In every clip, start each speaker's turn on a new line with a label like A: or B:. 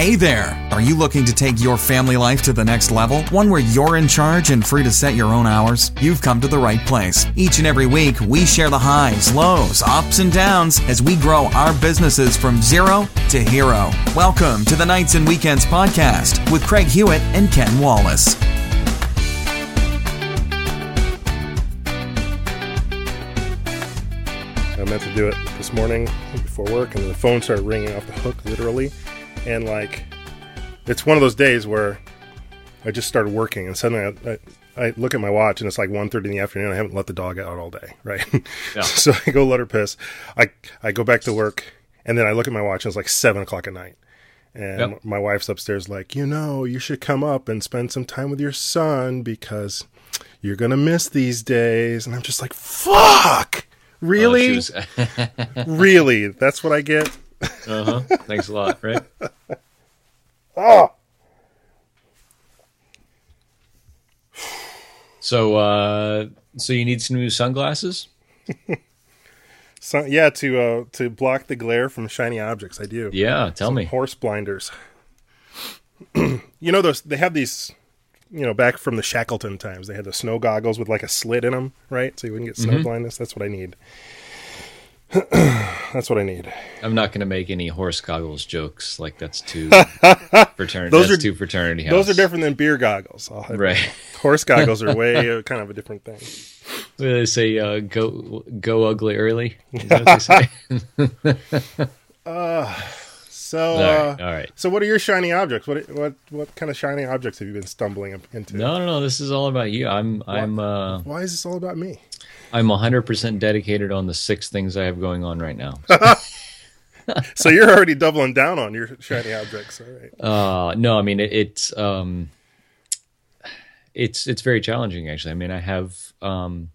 A: Hey there! Are you looking to take your family life to the next level? One where you're in charge and free to set your own hours? You've come to the right place. Each and every week, we share the highs, lows, ups, and downs as we grow our businesses from zero to hero. Welcome to the Nights and Weekends podcast with Craig Hewitt and Ken Wallace.
B: I meant to do it this morning before work, and the phone started ringing off the hook, literally. And like, it's one of those days where I just started working, and suddenly I, I, I look at my watch, and it's like 1.30 in the afternoon. I haven't let the dog out all day, right?
C: Yeah.
B: so I go let her piss. I I go back to work, and then I look at my watch, and it's like seven o'clock at night. And
C: Yep.
B: my wife's upstairs, like, you know, you should come up and spend some time with your son because you're gonna miss these days. And I'm just like, fuck,
C: oh, really? Oh,
B: really? That's what I get?
C: Uh-huh. Thanks a lot, right?
B: Oh,
C: So, uh, so you need some new sunglasses?
B: so, yeah. To uh, to block the glare from shiny objects, I do.
C: Yeah, tell me.
B: Horse blinders. you know those? They have these. You know, back from the Shackleton times, they had the snow goggles with like a slit in them, right? So you wouldn't get snow
C: Mm-hmm.
B: blindness. That's what I need. That's what I need.
C: I'm not going to make any horse goggles jokes. Like that's too fraternity.
B: Those are-
C: too fraternity house.
B: Those are different than beer goggles. I'll have-
C: right?
B: Horse goggles are way uh, kind of a different thing.
C: They say? Uh, go go ugly early. Is that what they say?
B: So,
C: all
B: uh,
C: all right.
B: so what are your shiny objects? What what what kind of shiny objects have you been stumbling into?
C: No, no, no. This is all about you. I'm I'm uh,
B: Why is this all about me?
C: I'm 100 percent dedicated on the six things I have going on right now.
B: So you're already doubling down on your shiny objects, all right?
C: Uh, no, I mean it, it's um, it's it's very challenging actually. I mean, I have um,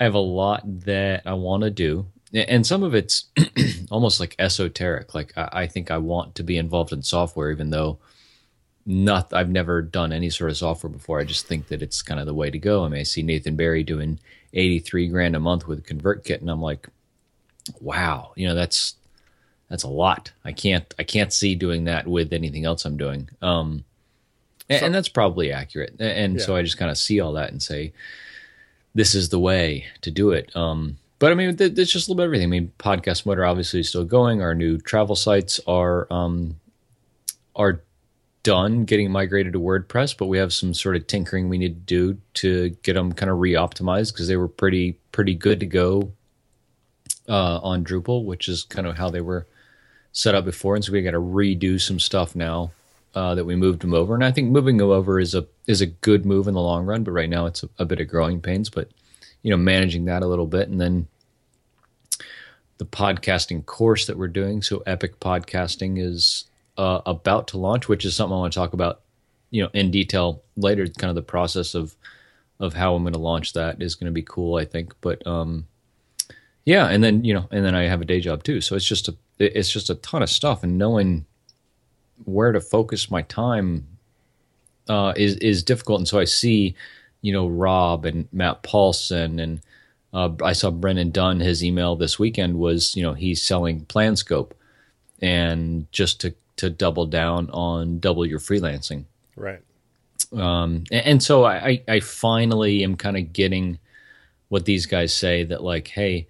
C: I have a lot that I want to do, and some of it's almost like esoteric. Like I, I think I want to be involved in software, even though not I've never done any sort of software before. I just think that it's kind of the way to go. I mean, I see Nathan Barry doing eighty three grand a month with ConvertKit, and I'm like, wow, you know that's that's a lot. I can't I can't see doing that with anything else I'm doing. Um, and, and that's probably accurate. And so I just kind of see all that and say, this is the way to do it. Um, but I mean, it's just a little bit everything. I mean, PodcastMotor obviously is still going. Our new travel sites are um, are done getting migrated to WordPress, but we have some sort of tinkering we need to do to get them kind of re-optimized because they were pretty pretty good to go uh, on Drupal, which is kind of how they were set up before. And so we got to redo some stuff now uh, that we moved them over. And I think moving them over is a is a good move in the long run. But right now it's a, a bit of growing pains. But you know, managing that a little bit, and then the podcasting course that we're doing. So Epic Podcasting is uh, about to launch, which is something I want to talk about, you know, in detail later. Kind of the process of of how I'm going to launch that is going to be cool, I think. But um, yeah, and then you know, and then I have a day job too, so it's just a it's just a ton of stuff, and knowing where to focus my time uh, is is difficult. And so I see, you know, Rob and Matt Paulson, and uh, I saw Brennan Dunn. His email this weekend was, you know, he's selling PlanScope, and just to to double down on double your freelancing
B: Right.
C: um, and, and so I, I finally am kind of getting what these guys say that like, hey,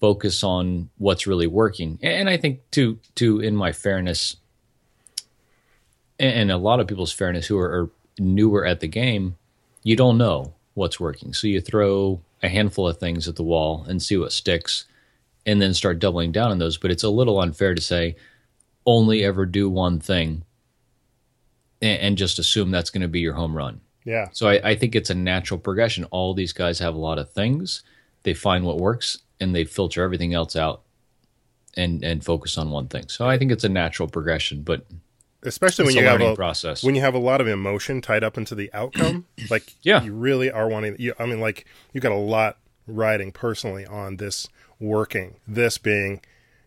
C: focus on what's really working. And I think to to in my fairness, and and a lot of people's fairness who are, are newer at the game, you don't know what's working, so you throw a handful of things at the wall and see what sticks, and then start doubling down on those. But it's a little unfair to say only ever do one thing and, and just assume that's going to be your home run.
B: Yeah.
C: So I, I think it's a natural progression. All these guys have a lot of things. They find what works and they filter everything else out and and focus on one thing. So I think it's a natural progression, but
B: Especially
C: it's
B: when you have a
C: process.
B: when you have a lot of emotion tied up into the outcome. like
C: Yeah.
B: you really are wanting. You, I mean, like you got a lot riding personally on this working. This being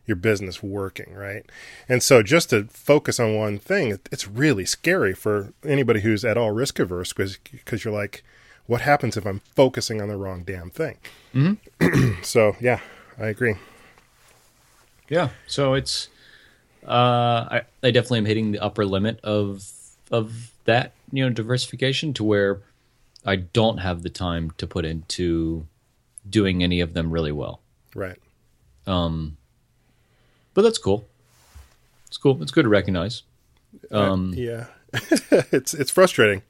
B: your business working, right? And so just to focus on one thing, it's really scary for anybody who's at all risk averse because because you're like, what happens if I'm focusing on the wrong damn thing? Mm-hmm. so yeah, I agree.
C: yeah. So it's Uh, I, I definitely am hitting the upper limit of of that you know diversification to where I don't have the time to put into doing any of them really well.
B: Right.
C: Um, but that's cool. It's cool. It's good to recognize. Um,
B: Yeah. it's it's frustrating.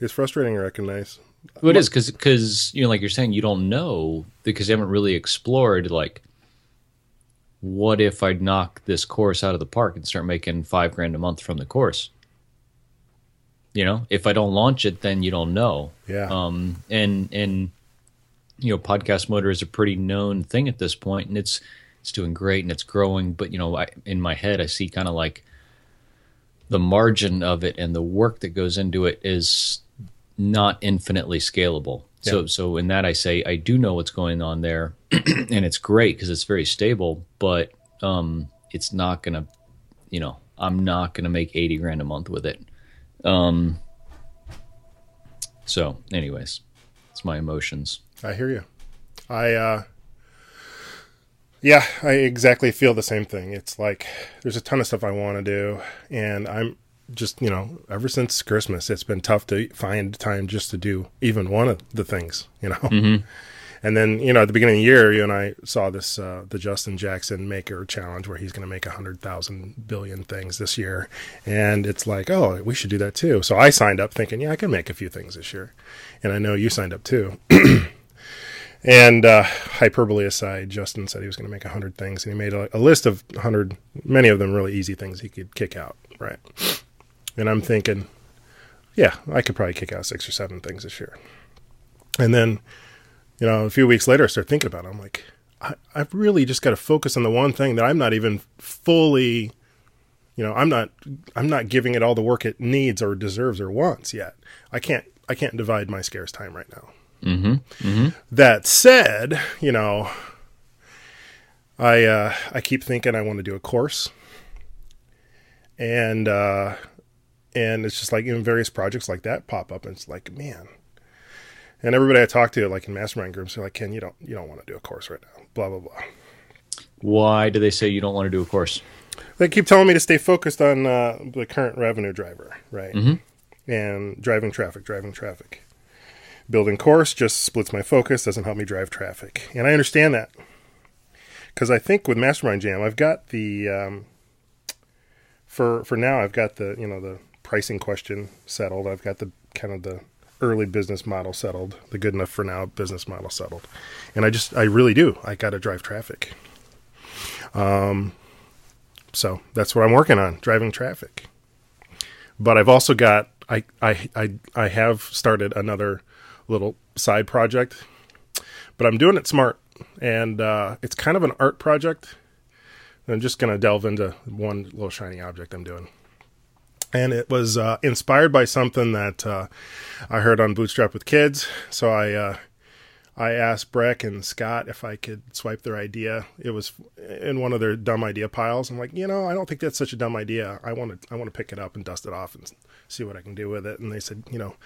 B: It's frustrating to recognize.
C: Well, it is because because you know, like you're saying, you don't know because you haven't really explored. Like, what if I knock this course out of the park and start making five grand a month from the course? You know, if I don't launch it, then you don't know.
B: Yeah.
C: Um, and and you know, PodcastMotor is a pretty known thing at this point, and it's it's doing great and it's growing. But you know, I, in my head, I see kind of like the margin of it and the work that goes into it is not infinitely scalable. So so in that I say I do know what's going on there and it's great because it's very stable, but um it's not going to you know, I'm not going to make 80 grand a month with it. Um so anyways, it's my emotions.
B: I hear you. I uh yeah, I exactly feel the same thing. It's like there's a ton of stuff I want to do and I'm just, you know, ever since Christmas it's been tough to find time just to do even one of the things, you know. And then, you know, at the beginning of the year, you and I saw this uh the Justin Jackson Maker challenge where he's going to make a 100,000 billion things this year. And it's like, oh, we should do that too. So I signed up thinking, yeah, I can make a few things this year. And I know you signed up too. And uh, hyperbole aside, Justin said he was going to make a 100 things, and he made a, a list of 100, many of them really easy things he could kick out, right? And I'm thinking, yeah, I could probably kick out six or seven things this year. And then, you know, a few weeks later, I start thinking about it. I'm like, I, I've really just got to focus on the one thing that I'm not even fully, you know, I'm not, I'm not giving it all the work it needs or deserves or wants yet. I can't, I can't divide my scarce time right now. That said, you know, I uh, I keep thinking I want to do a course, and uh, and it's just like you know various projects like that pop up, and it's like man, and everybody I talk to like in mastermind groups, they're like, Ken, you don't you don't want to do a course right now, blah blah blah.
C: Why do they say you don't want to do a course?
B: They keep telling me to stay focused on uh, the current revenue driver, right? And driving traffic, driving traffic. Building course just splits my focus, doesn't help me drive traffic. And I understand that. Because I think with Mastermind Jam, I've got the, um, for, for now, I've got the, you know, the pricing question settled. I've got the kind of the early business model settled, the good enough for now business model settled. And I just, I really do. I got to drive traffic. Um, so that's what I'm working on, driving traffic. But I've also got I I I, I have started another little side project, but I'm doing it smart, and uh, it's kind of an art project. I'm just going to delve into one little shiny object I'm doing. And it was uh, inspired by something that uh, I heard on Bootstrapped with Kids. So I uh, I asked Breck and Scott if I could swipe their idea. It was in one of their dumb idea piles. I'm like, you know, I don't think that's such a dumb idea. I want to, I want to pick it up and dust it off and see what I can do with it. And they said, you know,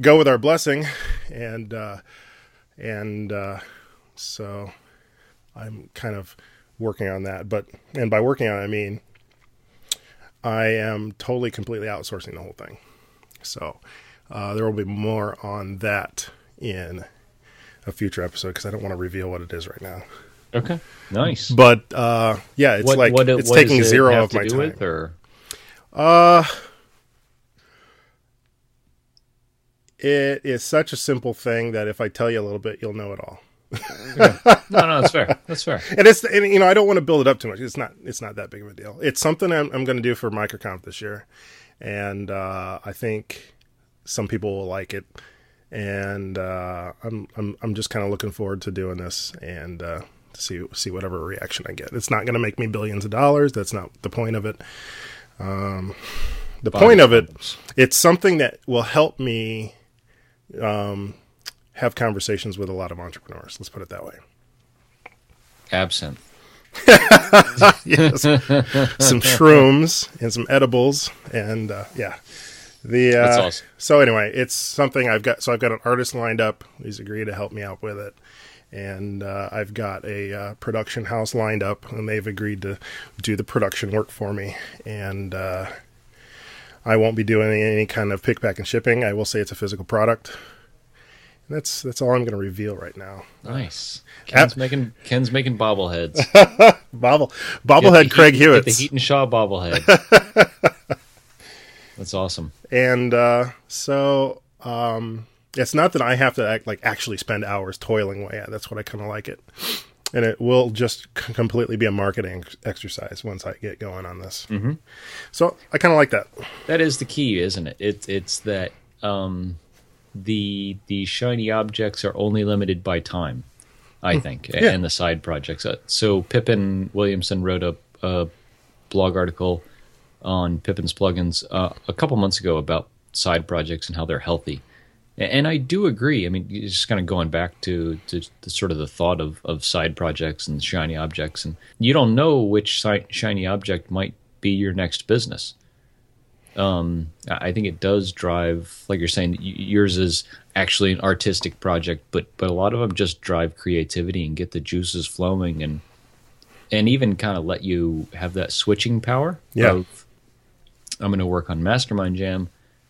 B: go with our blessing, and uh, and uh, so I'm kind of working on that. But and by working on it, I mean I am totally completely outsourcing the whole thing. So uh, there will be more on that in a future episode because I don't want to reveal what it is right now.
C: Okay, nice.
B: But uh, yeah, it's
C: what,
B: like
C: what,
B: it's
C: what
B: taking
C: it
B: zero of my time.
C: with, or
B: Uh, it is such a simple thing that if I tell you a little bit, you'll know it all.
C: No, no, that's fair. That's fair.
B: And it's and you know I don't want to build it up too much. It's not it's not that big of a deal. It's something I'm, I'm going to do for MicroConf this year, and uh, I think some people will like it. And uh, I'm I'm I'm just kind of looking forward to doing this and uh, see see whatever reaction I get. It's not going to make me billions of dollars. That's not the point of it. Um, the point of it, it's something that will help me um, have conversations with a lot of entrepreneurs. Let's put it that way.
C: Absinthe.
B: yes, some shrooms and some edibles, and uh, yeah, the uh,
C: That's awesome.
B: so anyway, it's something I've got. So I've got an artist lined up. He's agreed to help me out with it, and uh, I've got a uh, production house lined up, and they've agreed to do the production work for me. And uh, I won't be doing any kind of pick, pack, and shipping. I will say it's a physical product. And that's that's all I'm going to reveal right now.
C: Nice. Ken's making Ken's making bobbleheads.
B: Bobble bobblehead Craig
C: Hewitt.
B: Hewitt.
C: The Heaton Shaw bobblehead. that's awesome.
B: And uh, so um, it's not that I have to act like actually spend hours toiling away at. That's what I kind of like it. And it will just c- completely be a marketing exercise once I get going on this. Mm-hmm. So I kind of like that.
C: That is the key, isn't it? It it's that um, the the shiny objects are only limited by time, I think,
B: Hmm. Yeah.
C: and the side projects. Uh, So Pippin Williamson wrote a, a blog article on Pippin's plugins uh, a couple months ago about side projects and how they're healthy. And I do agree. I mean, just kind of going back to, to the sort of the thought of, of side projects and shiny objects, and you don't know which si- shiny object might be your next business. Um, I think it does drive, like you're saying, yours is actually an artistic project, but but a lot of them just drive creativity and get the juices flowing, and and even kind of let you have that switching power.
B: Yeah.
C: Of, I'm going to work on Mastermind Jam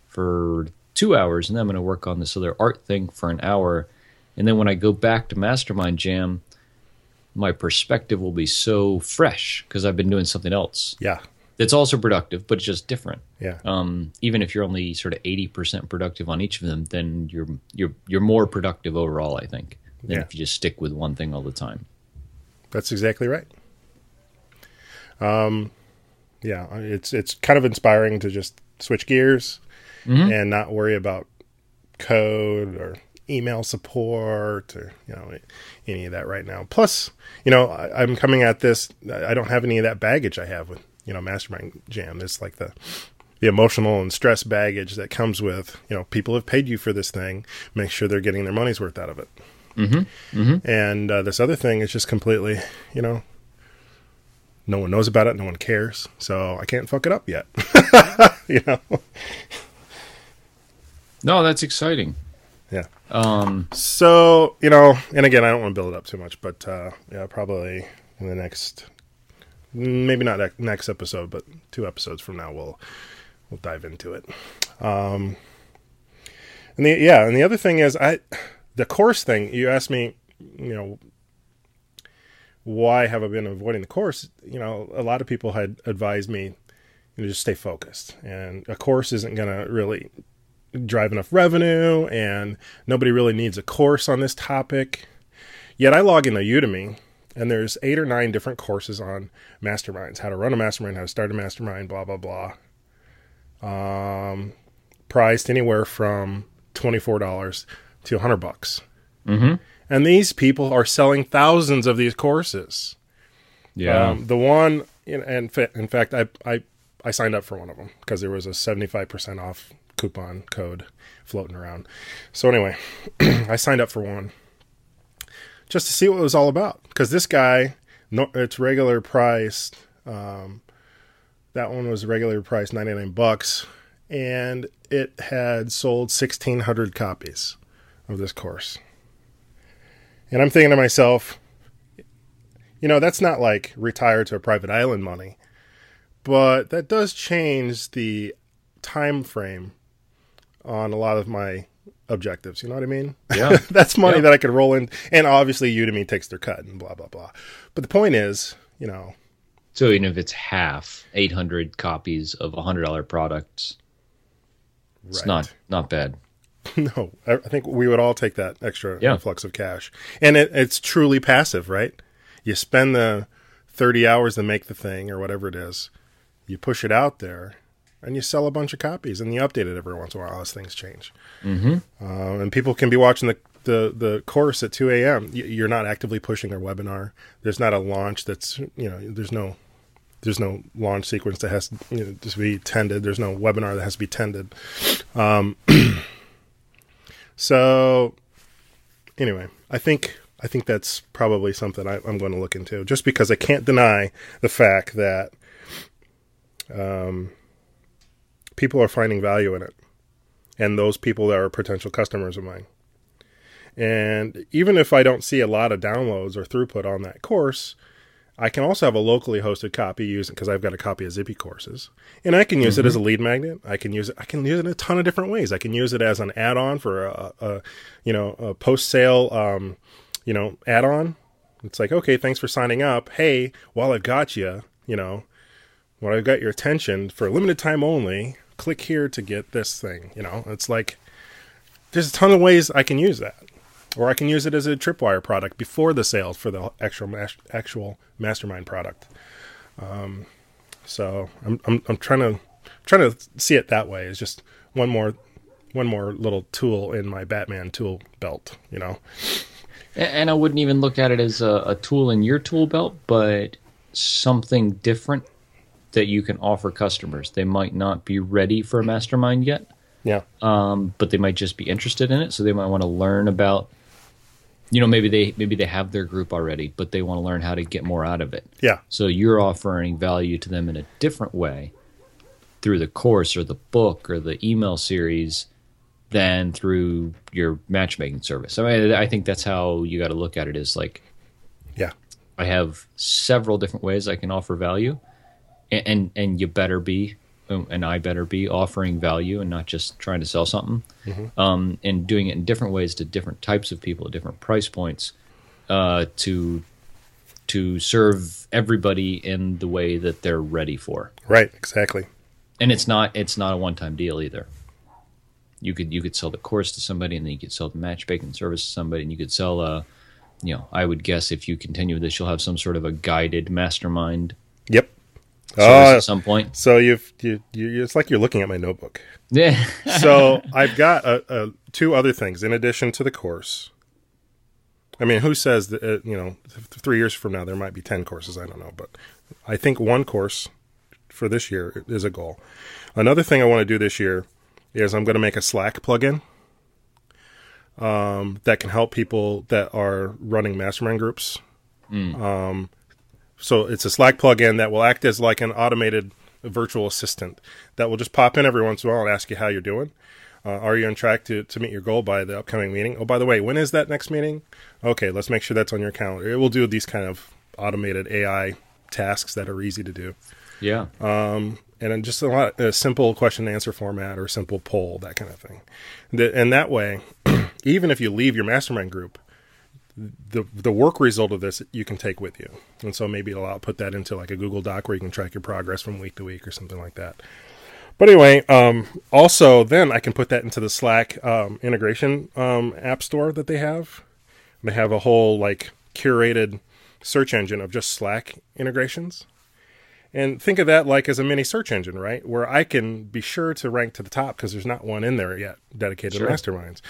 C: for two hours, and then I'm going to work on this other art thing for an hour, and then when I go back to Mastermind Jam, my perspective will be so fresh because I've been doing something else.
B: Yeah.
C: It's also productive, but it's just different.
B: Yeah.
C: Um, even if you're only sort of eighty percent productive on each of them, then you're you're you're more productive overall. I think than
B: Yeah.
C: if you just stick with one thing all the time.
B: That's exactly right. Um, yeah, it's it's kind of inspiring to just switch gears and not worry about code or email support or you know any of that right now. Plus, you know, I, I'm coming at this. I don't have any of that baggage I have with you know Mastermind Jam. It's like the the emotional and stress baggage that comes with you know people have paid you for this thing. Make sure they're getting their money's worth out of it. And uh, this other thing is just completely, you know, no one knows about it, no one cares, so I can't fuck it up yet. you know,
C: No, that's exciting.
B: yeah.
C: Um,
B: So you know, and again, I don't want to build it up too much, but uh, yeah, probably in the next, maybe not next episode, but two episodes from now, we'll we'll dive into it. Um, and the yeah, and the other thing is, I the course thing. You asked me, you know, why have I been avoiding the course? You know, a lot of people had advised me, you know, just stay focused, and a course isn't going to really drive enough revenue and nobody really needs a course on this topic. Yet I log into Udemy and there's eight or nine different courses on masterminds, how to run a mastermind, how to start a mastermind, blah blah blah. Um, priced anywhere from twenty four dollars to a hundred bucks.
C: Mhm.
B: And these people are selling thousands of these courses.
C: yeah.
B: Um, the one, in, in, in fact, I, I I signed up for one of them because there was a seventy five percent off coupon code floating around. So anyway, I signed up for one just to see what it was all about. Because this guy, no, it's regular price. Um, that one was regular price ninety nine bucks, and it had sold sixteen hundred copies of this course. And I'm thinking to myself, you know, that's not like retire to a private island money, but that does change the time frame on a lot of my objectives. You know what I mean?
C: Yeah.
B: that's money
C: Yeah.
B: that I could roll in, and obviously Udemy takes their cut and blah blah blah. But the point is, you know,
C: so even if it's half, eight hundred copies of a hundred dollar product, it's
B: Right.
C: not not bad.
B: no, I think we would all take that extra
C: Yeah.
B: influx of cash, and it, it's truly passive, right? You spend the thirty hours to make the thing or whatever it is, you push it out there, and you sell a bunch of copies, and you update it every once in a while as things change. Mm-hmm. Uh, and people can be watching the the, the course at two a.m. You're not actively pushing their webinar. There's not a launch that's you know. There's no there's no launch sequence that has you know, to be tended. There's no webinar that has to be tended. Um, so anyway, I think I think that's probably something I, I'm going to look into, just because I can't deny the fact that um, people are finding value in it, and those people are potential customers of mine. And even if I don't see a lot of downloads or throughput on that course, I can also have a locally hosted copy using because I've got a copy of Zippy courses, and I can use mm-hmm. it as a lead magnet. I can use it. I can use it in a ton of different ways. I can use it as an add-on for a, a you know a post-sale um, you know add-on. It's like okay, thanks for signing up. Hey, while I've got you, you know, while I've got your attention for a limited time only, click here to get this thing. You know, it's like there's a ton of ways I can use that or I can use it as a tripwire product before the sales for the actual actual mastermind product. Um, so I'm, I'm I'm trying to trying to see it that way. It's just one more one more little tool in my Batman tool belt, you know.
C: And I wouldn't even look at it as a, a tool in your tool belt, but something different that you can offer customers. They might not be ready for a mastermind yet.
B: Yeah.
C: Um, but they might just be interested in it, so they might want to learn about you know maybe they maybe they have their group already but they want to learn how to get more out of it
B: yeah
C: so you're offering value to them in a different way through the course or the book or the email series than through your matchmaking service i mean i think that's how you got to look at it is like
B: yeah
C: i have several different ways i can offer value and and, and you better be um, and I better be offering value and not just trying to sell something, mm-hmm. um, and doing it in different ways to different types of people at different price points, uh, to to serve everybody in the way that they're ready for.
B: Right, exactly.
C: And it's not it's not a one time deal either. You could you could sell the course to somebody, and then you could sell the matchmaking service to somebody, and you could sell a, uh, you know, I would guess if you continue this, you'll have some sort of a guided mastermind.
B: Yep
C: uh, at some point.
B: So you've you, you, it's like you're looking at my notebook.
C: Yeah.
B: so I've got a, a, two other things in addition to the course. I mean, who says that uh, you know three years from now there might be ten courses? I don't know, but I think one course for this year is a goal. Another thing I want to do this year is I'm going to make a Slack plugin um, that can help people that are running mastermind groups. Mm. Um, so it's a Slack plugin that will act as like an automated virtual assistant that will just pop in every once in a while and ask you how you're doing. Uh, are you on track to, to meet your goal by the upcoming meeting? Oh, by the way, when is that next meeting? Okay, let's make sure that's on your calendar. It will do these kind of automated AI tasks that are easy to do.
C: Yeah.
B: Um, and just a lot a simple question and answer format or simple poll, that kind of thing. And that way, even if you leave your mastermind group, the the work result of this you can take with you, and so maybe I'll put that into like a Google Doc where you can track your progress from week to week or something like that. But anyway, um, also then I can put that into the Slack um, integration um, app store that they have. They have a whole like curated search engine of just Slack integrations. And think of that like as a mini search engine, right? Where I can be sure to rank to the top because there's not one in there yet dedicated sure. to masterminds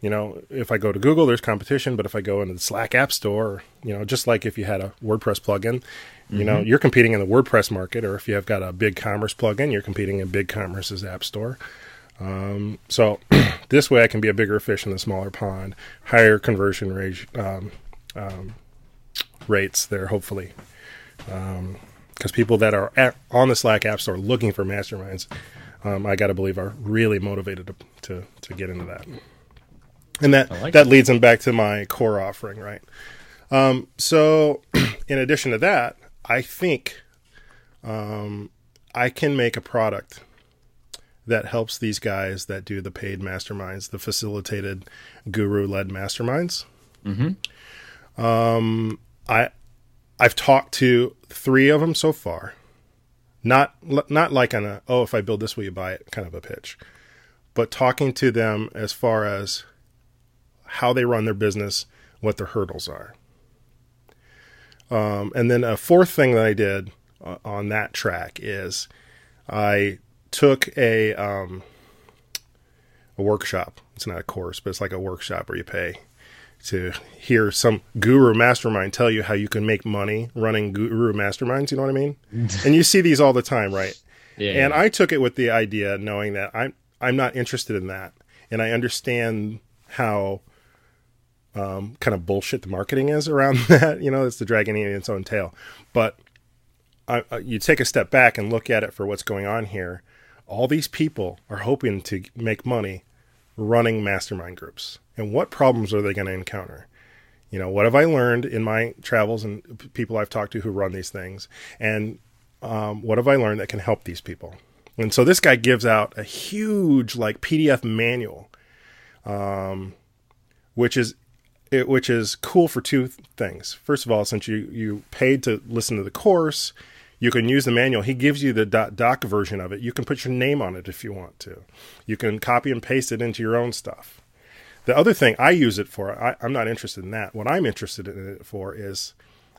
B: you know, if I go to Google, there's competition, but if I go into the Slack App Store, you know, just like if you had a WordPress plugin, you mm-hmm. know, you're competing in the WordPress market, or if you have got a BigCommerce plugin, you're competing in BigCommerce's App Store. Um, so this way, I can be a bigger fish in the smaller pond, higher conversion rate, um, um, rates there, hopefully, because um, people that are at, on the Slack App Store looking for masterminds, um, I got to believe are really motivated to, to to get into that and that like that leads them back to my core offering, right? Um, so, in addition to that, I think um, I can make a product that helps these guys that do the paid masterminds, the facilitated guru-led masterminds. Mm-hmm. Um, I I've talked to three of them so far. Not not like on a oh if I build this will you buy it kind of a pitch, but talking to them as far as how they run their business, what their hurdles are. Um, and then a fourth thing that I did uh, on that track is I took a um, a workshop. It's not a course, but it's like a workshop where you pay to hear some guru mastermind tell you how you can make money running guru masterminds. You know what I mean? and you see these all the time, right? Yeah. And yeah. I took it with the idea, knowing that I'm I'm not interested in that, and I understand how um, kind of bullshit the marketing is around that. You know, it's the dragon eating its own tail. But I, I, you take a step back and look at it for what's going on here. All these people are hoping to make money running mastermind groups and what problems are they going to encounter? You know, what have I learned in my travels and people I've talked to who run these things? And um, what have I learned that can help these people? And so this guy gives out a huge like PDF manual, um, which is it, which is cool for two things. First of all, since you you paid to listen to the course, you can use the manual. He gives you the doc version of it. You can put your name on it if you want to. You can copy and paste it into your own stuff. The other thing I use it for, I, I'm not interested in that. What I'm interested in it for is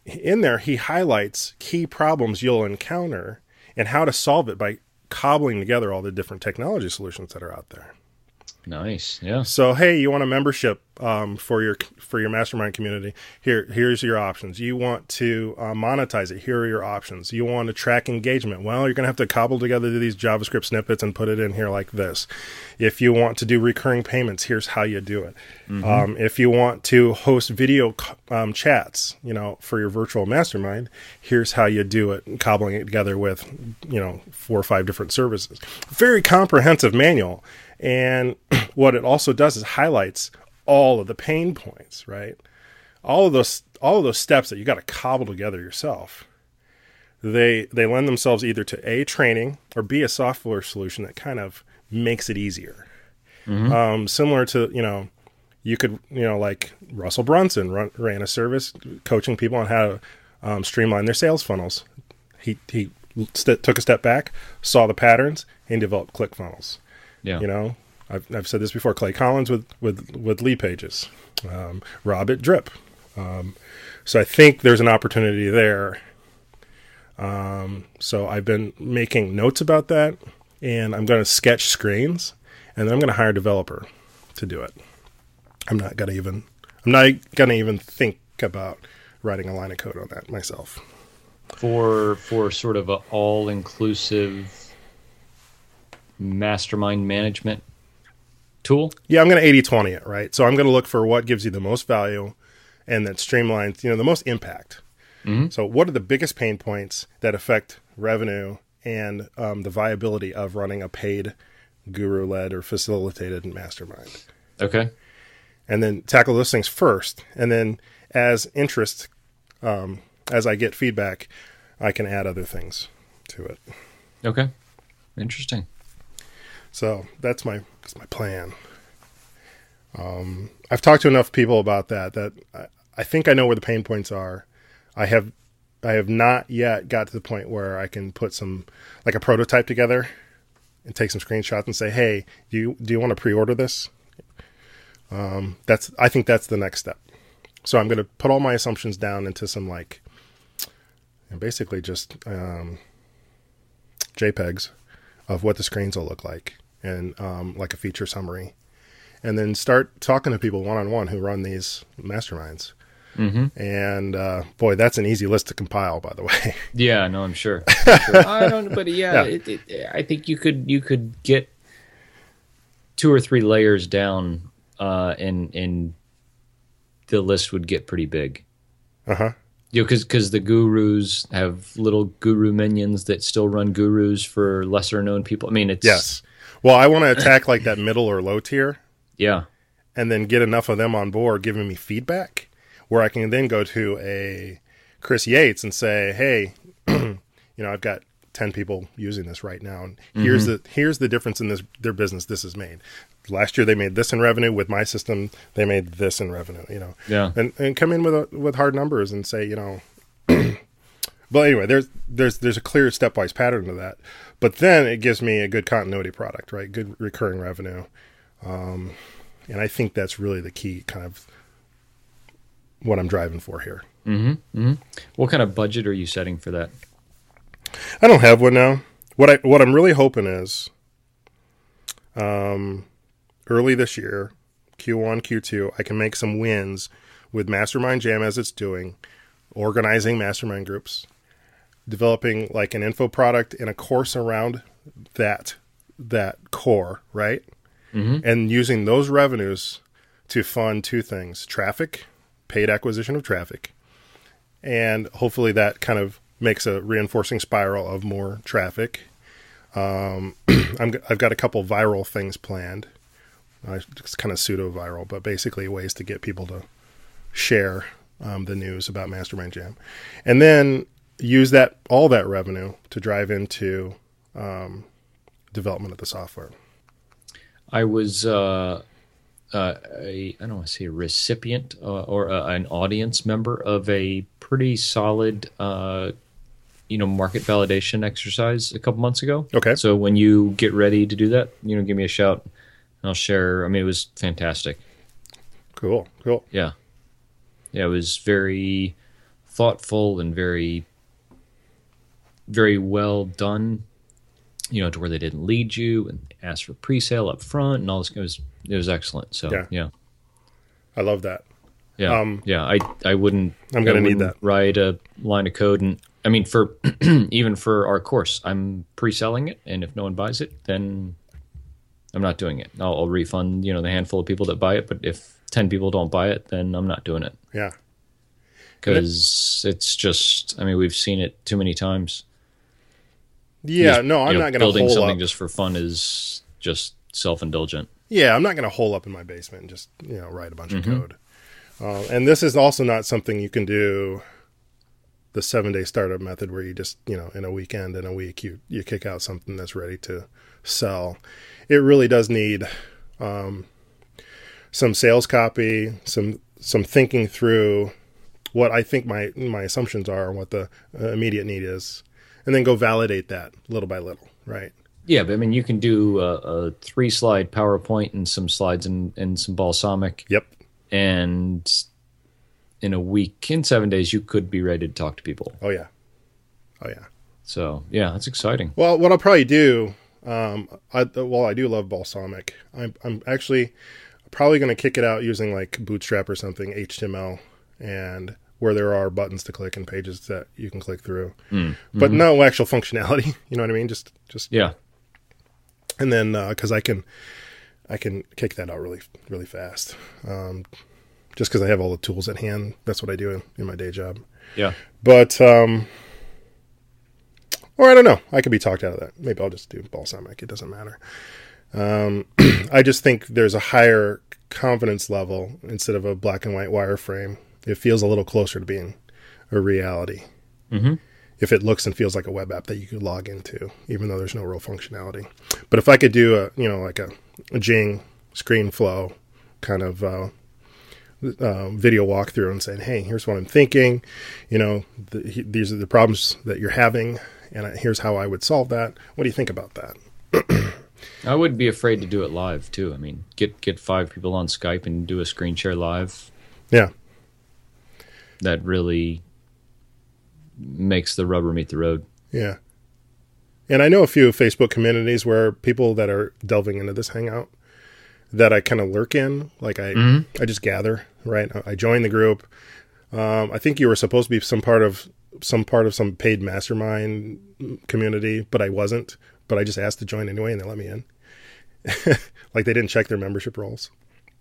B: in there, he highlights key problems you'll encounter and how to solve it by cobbling together all the different technology solutions that are out there.
C: Nice. Yeah.
B: So hey, you want a membership um, for your for your mastermind community? Here, here's your options. You want to uh, monetize it? Here are your options. You want to track engagement? Well, you're gonna have to cobble together these JavaScript snippets and put it in here like this. If you want to do recurring payments, here's how you do it. Mm-hmm. Um, if you want to host video um, chats, you know, for your virtual mastermind, here's how you do it. Cobbling it together with, you know, four or five different services. Very comprehensive manual and what it also does is highlights all of the pain points, right? All of those all of those steps that you got to cobble together yourself. They they lend themselves either to a training or b a software solution that kind of makes it easier. Mm-hmm. Um, similar to you know, you could you know like Russell Brunson run, ran a service coaching people on how to um, streamline their sales funnels. He he st- took a step back, saw the patterns, and developed ClickFunnels. Yeah. You know, I've, I've said this before. Clay Collins with with with Leadpages, um, Rob at Drip. Um, so I think there's an opportunity there. Um, so I've been making notes about that, and I'm going to sketch screens, and then I'm going to hire a developer to do it. I'm not going to even I'm not going to even think about writing a line of code on that myself.
C: For for sort of an all inclusive mastermind management tool?
B: Yeah, I'm going to 80 20 it, right? So I'm going to look for what gives you the most value and that streamlines, you know, the most impact. Mm-hmm. So, what are the biggest pain points that affect revenue and um, the viability of running a paid guru led or facilitated mastermind?
C: Okay.
B: And then tackle those things first. And then, as interest, um, as I get feedback, I can add other things to it.
C: Okay. Interesting.
B: So that's my that's my plan. Um, I've talked to enough people about that that I, I think I know where the pain points are. I have I have not yet got to the point where I can put some like a prototype together and take some screenshots and say, "Hey, do you do you want to pre-order this?" Um, that's I think that's the next step. So I'm going to put all my assumptions down into some like, basically just um, JPEGs of what the screens will look like and um, like a feature summary, and then start talking to people one on one who run these masterminds. Mm-hmm. And uh, boy, that's an easy list to compile, by the way.
C: Yeah, no, I'm sure. I'm sure. I don't, but yeah, yeah. It, it, I think you could you could get two or three layers down, uh, and and the list would get pretty big.
B: Uh huh
C: you know, because because the gurus have little guru minions that still run gurus for lesser known people. I mean, it's
B: yes. Well, I want to attack like that middle or low tier.
C: Yeah,
B: and then get enough of them on board, giving me feedback, where I can then go to a Chris Yates and say, "Hey, you know, I've got 10 people using this right now and here's mm-hmm. the here's the difference in this their business this is made last year they made this in revenue. With my system they made this in revenue you know.
C: Yeah.
B: And and come in with a, with hard numbers and say you know but anyway there's there's there's a clear stepwise pattern to that. But then it gives me a good continuity product right? Good recurring revenue. Um, and i think that's really the key kind of what i'm driving for here.
C: Mm-hmm. Mm-hmm. what kind of budget are you setting for that?
B: I don't have one now. What i what i'm really hoping is um early this year, Q1, Q2, I can make some wins with Mastermind Jam as it's doing, organizing mastermind groups, developing like an info product and a course around that that core, right? Mm-hmm. And using those revenues to fund two things: traffic, paid acquisition of traffic, and hopefully that kind of makes a reinforcing spiral of more traffic. Um, i have got a couple viral things planned it's kind of pseudo viral, but basically ways to get people to share um, the news about Mastermind Jam, and then use that all that revenue to drive into um, development of the software.
C: I was uh, uh, a I don't want to say a recipient uh, or uh, an audience member of a pretty solid uh, you know market validation exercise a couple months ago.
B: Okay.
C: So when you get ready to do that, you know, give me a shout. I'll share. I mean, it was fantastic.
B: Cool, cool.
C: Yeah, yeah, it was very thoughtful and very very well done you know, to where they didn't lead you and ask for pre-sale up front and all this. It was it was excellent. So
B: Yeah.
C: yeah,
B: I love that.
C: yeah,
B: Um,
C: yeah. I I wouldn't.
B: I'm gonna need
C: wouldn't
B: that.
C: Write a line of code and I mean for even for our course, I'm pre-selling it, and if no one buys it, then I'm not doing it. I'll, I'll refund you know the handful of people that buy it, but if ten people don't buy it, then I'm not doing it
B: Yeah,
C: because it's just. I mean, we've seen it too many times.
B: yeah.
C: Just,
B: no, I'm
C: you know,
B: not going to
C: building something
B: up.
C: just for fun is just self-indulgent.
B: Yeah, I'm not going to hole up in my basement and just you know write a bunch
C: Mm-hmm.
B: of code. Uh, and this is also not something you can do the seven day startup method where you just you know in a weekend in a week you you kick out something that's ready to sell. It really does need um, some sales copy, some some thinking through what I think my my assumptions are and what the uh, immediate need is, and then go validate that little by little. Right.
C: Yeah, but I mean, you can do a, a three slide PowerPoint and some slides and, and some Balsamiq,
B: Yep.
C: and in a week, in seven days, you could be ready to talk to people.
B: Oh yeah. Oh yeah.
C: So yeah, that's exciting.
B: Well, what I'll probably do, um, I, well, I do love balsamic. I'm, I'm actually probably going to kick it out using like Bootstrap or something, HTML, and where there are buttons to click and pages that you can click through, but no actual functionality. You know what I mean? Just, just,
C: Yeah,
B: and then because I can, I can kick that out really, really fast. Um, just because I have all the tools at hand. That's what I do in, in my day job.
C: yeah,
B: But um or I don't know. I could be talked out of that. Maybe I'll just do Balsamiq. It doesn't matter. Um I just think there's a higher confidence level instead of a black and white wireframe. It feels a little closer to being a reality.
C: mm-hmm.
B: If it looks and feels like a web app that you could log into, even though there's no real functionality. But if I could do a, you know, like a, a Jing ScreenFlow kind of uh, uh, video walkthrough and saying, "Hey, here's what I'm thinking. You know, the, he, these are the problems that you're having, and here's how I would solve that. What do you think about that?"
C: I would be afraid to do it live too. I mean, get get five people on Skype and do a screen share live.
B: Yeah,
C: That really makes the rubber meet the road.
B: yeah. And I know a few Facebook communities where people that are delving into this hangout that I kind of lurk in. Like I, I just gather. Right, I join the group. Um, I think you were supposed to be some part of some part of some paid mastermind community, but I wasn't. But I just asked to join anyway, and they let me in. like they didn't check their membership roles.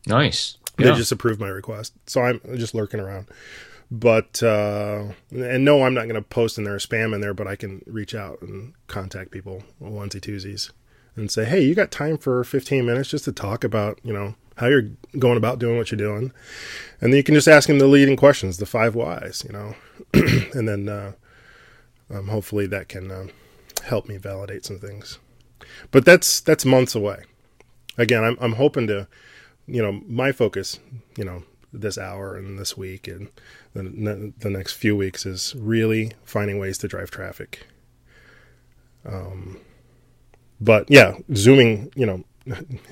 C: Nice.
B: They just approved my request. So I'm just lurking around. But uh and no, I'm not going to post in there spam in there, but I can reach out and contact people onesie twosies and say, "Hey, you got time for 15 minutes just to talk about, you know, how you're going about doing what you're doing?" And then you can just ask them the leading questions, the five whys, you know. and then uh um, hopefully that can uh, help me validate some things. But that's that's months away. Again, I'm I'm hoping to you know, my focus, you know, this hour and this week and the, the next few weeks is really finding ways to drive traffic. Um, but yeah, zooming, you know,